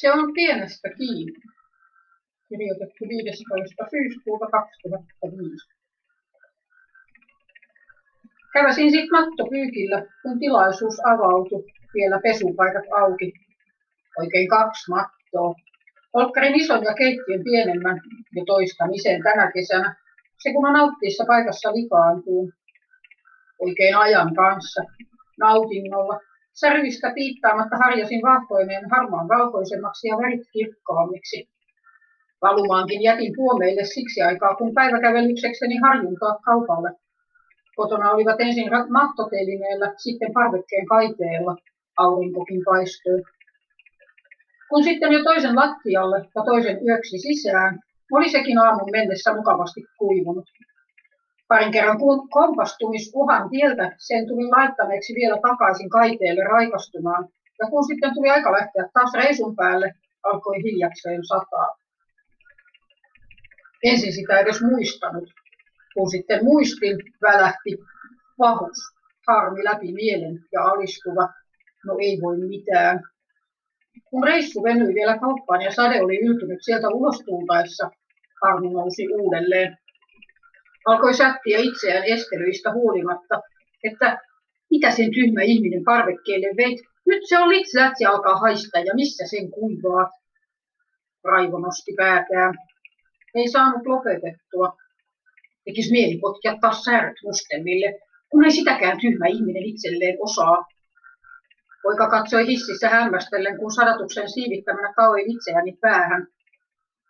Se on pienestä kiinni. Kirjoitettu 15. syyskuuta 2005. Käväsin sitten mattopyykillä, kun tilaisuus avautui, vielä pesupaikat auki. Oikein kaksi mattoa. Olkkarin ison ja keittiön pienemmän jo toistamiseen tänä kesänä. Se kun on alttiissa paikassa likaantuu. Oikein ajan kanssa, nautinnolla. Särvistä piittaamatta harjasin vahtoineen harmaan valkoisemmaksi ja värit kirkkaammiksi. Valumaankin jätin puomeille siksi aikaa, kun päiväkävelyksekseni harjuntaa kaupalle. Kotona olivat ensin mattotelineellä, sitten parvekkeen kaiteella, aurinkokin paistui. Kun sitten jo toisen lattialle ja toisen yöksi sisään, oli sekin aamun mennessä mukavasti kuivunut. Parin kerran kompastumisuhan tieltä sen tuli laittaneeksi vielä takaisin kaiteelle raikastumaan, ja kun sitten tuli aika lähteä taas reisun päälle, alkoi hiljakseen sataa. Ensin sitä edes muistanut, kun sitten muistin, välähti vahus, harmi läpi mielen ja alistuva, no ei voi mitään. Kun reissu venyi vielä kauppaan ja sade oli yltynyt sieltä ulos tultaessa, harmi nousi uudelleen. Alkoi sättiä itseään estelyistä huolimatta, että mitä sen tyhmä ihminen parvekkeelle veit. Nyt se on litsätsi alkaa haista ja missä sen kuivaa. Raivo nosti päätään. Ei saanut lopetettua. Tekisi mieli potkia taas sääret mustemmille, kun ei sitäkään tyhmä ihminen itselleen osaa. Poika katsoi hississä hämmästellen, kun sadatuksen siivittämänä kauin itseäni päähän.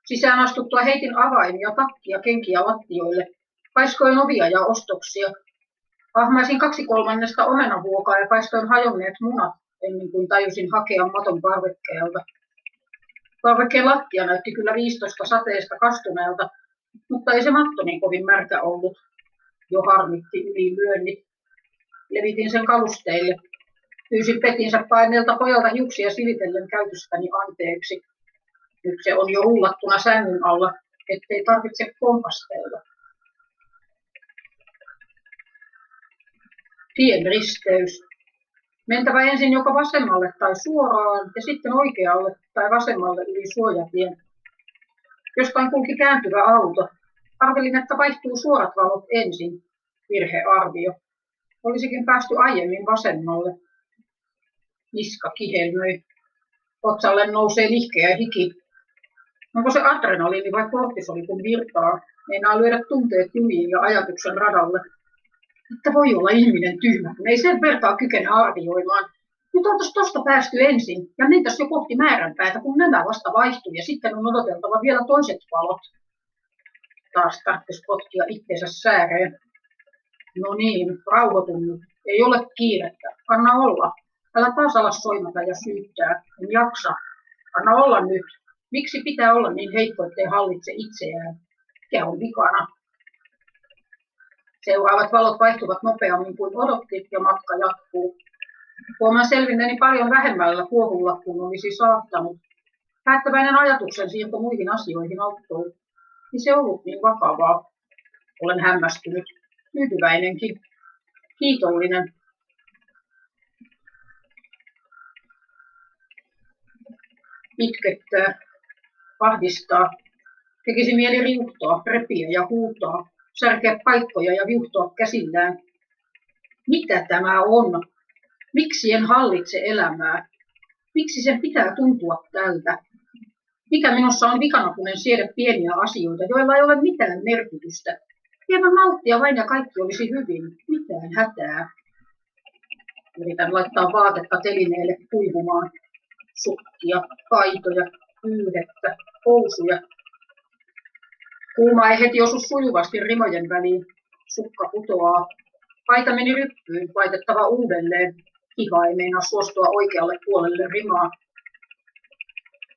Sisään astuttua heitin avaimia, takkia, kenkiä lattioille. Paiskoin ovia ja ostoksia. Ahmaisin kaksi kolmannesta omenavuokaa ja paistoin hajonneet munat ennen kuin tajusin hakea maton parvekkeelta. Parvekkeen lattia näytti kyllä 15 sateesta kastuneelta, mutta ei se matto niin kovin märkä ollut. Jo harmitti ylilyönnit. Levitin sen kalusteille. Pyysin petinsä paineelta pojalta hiuksia silitellen käytöstäni anteeksi. Nyt se on jo hullattuna sängyn alla, ettei tarvitse kompastella. Tien risteys. Mentävä ensin joko vasemmalle tai suoraan ja sitten oikealle tai vasemmalle yli suojatien. Jostain kulki kääntyvä auto. Arvelin, että vaihtuu suorat valot ensin. Virhearvio. Olisikin päästy aiemmin vasemmalle. Niska kihelmöi. Otsalle nousee nihkeä hiki. Onko se adrenaliini vai kortisoli, kun virtaa? Meinaa lyödä tunteet jumiin ja ajatuksen radalle. Että voi olla ihminen tyhmä, kun ei sen vertaa kykene arvioimaan. Nyt oltaisiin tuosta päästy ensin ja mentäisiin jo kohti määränpäätä, kun nämä vasta vaihtuu ja sitten on odoteltava vielä toiset valot. Taas tarvitsisi potkia itseensä sääreen. No niin, rauhoitun. Ei ole kiirettä. Anna olla. Älä taas ala soimata ja syyttää. En jaksa. Anna olla nyt. Miksi pitää olla niin heikko, ettei hallitse itseään? Mikä on vikana? Seuraavat valot vaihtuvat nopeammin kuin odotti ja matka jatkuu. Huomaan selvinneeni paljon vähemmällä kuohulla kuin olisi saattanut. Päättäväinen ajatuksen siirto muihin asioihin auttoi. Niin se ollut niin vakavaa. Olen hämmästynyt, tyytyväinenkin, kiitollinen. Itkettää, vahvistaa, tekisi mieli riuttoa, repiä ja huutaa, särkeä paikkoja ja viuhtoa käsillään. Mitä tämä on? Miksi en hallitse elämää? Miksi sen pitää tuntua tältä? Mikä minussa on vikana, kun en siedä pieniä asioita, joilla ei ole mitään merkitystä? Hieman malttia vain ja kaikki olisi hyvin. Mitään hätää. Yritän laittaa vaatetta telineelle kuivumaan. Sukkia, paitoja, pyydettä, housuja, Kuuma ei heti osu sujuvasti rimojen väliin. Sukka putoaa. Paita meni ryppyyn, laitettava uudelleen. Hiha ei meinaa suostua oikealle puolelle rimaa.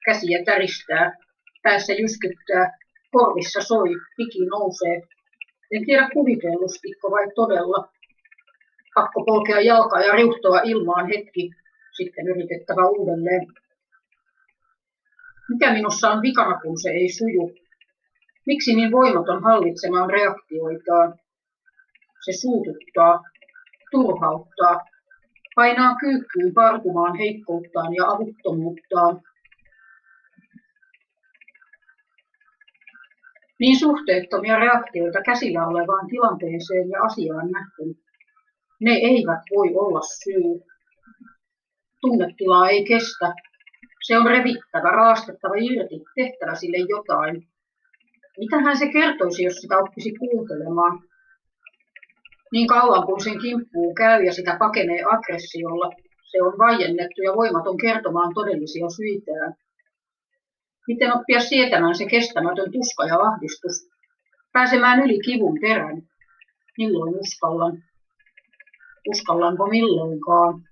Käsiä täristää, päässä jyskyttää, korvissa soi, hiki nousee. En tiedä kuvitellustiko vai todella. Pakko polkea jalkaa ja riuhtoa ilmaan hetki, sitten yritettävä uudelleen. Mikä minussa on vikana, kun se ei suju? Miksi niin voimaton hallitsemaan reaktioitaan? Se suututtaa, turhauttaa, painaa kyykkyyn parkumaan heikkouttaan ja avuttomuuttaan. Niin suhteettomia reaktioita käsillä olevaan tilanteeseen ja asiaan nähden. Ne eivät voi olla syy. Tunnetilaa ei kestä. Se on revittävä, raastettava irti, tehtävä sille jotain. Mitähän se kertoisi, jos sitä oppisi kuuntelemaan? Niin kauan kuin sen kimppuun käy ja sitä pakenee aggressiolla, se on vaiennettu ja voimaton kertomaan todellisia syitään. Miten oppia sietämään se kestämätön tuska ja ahdistus? Pääsemään yli kivun perän. Milloin uskallan? Uskallanko milloinkaan?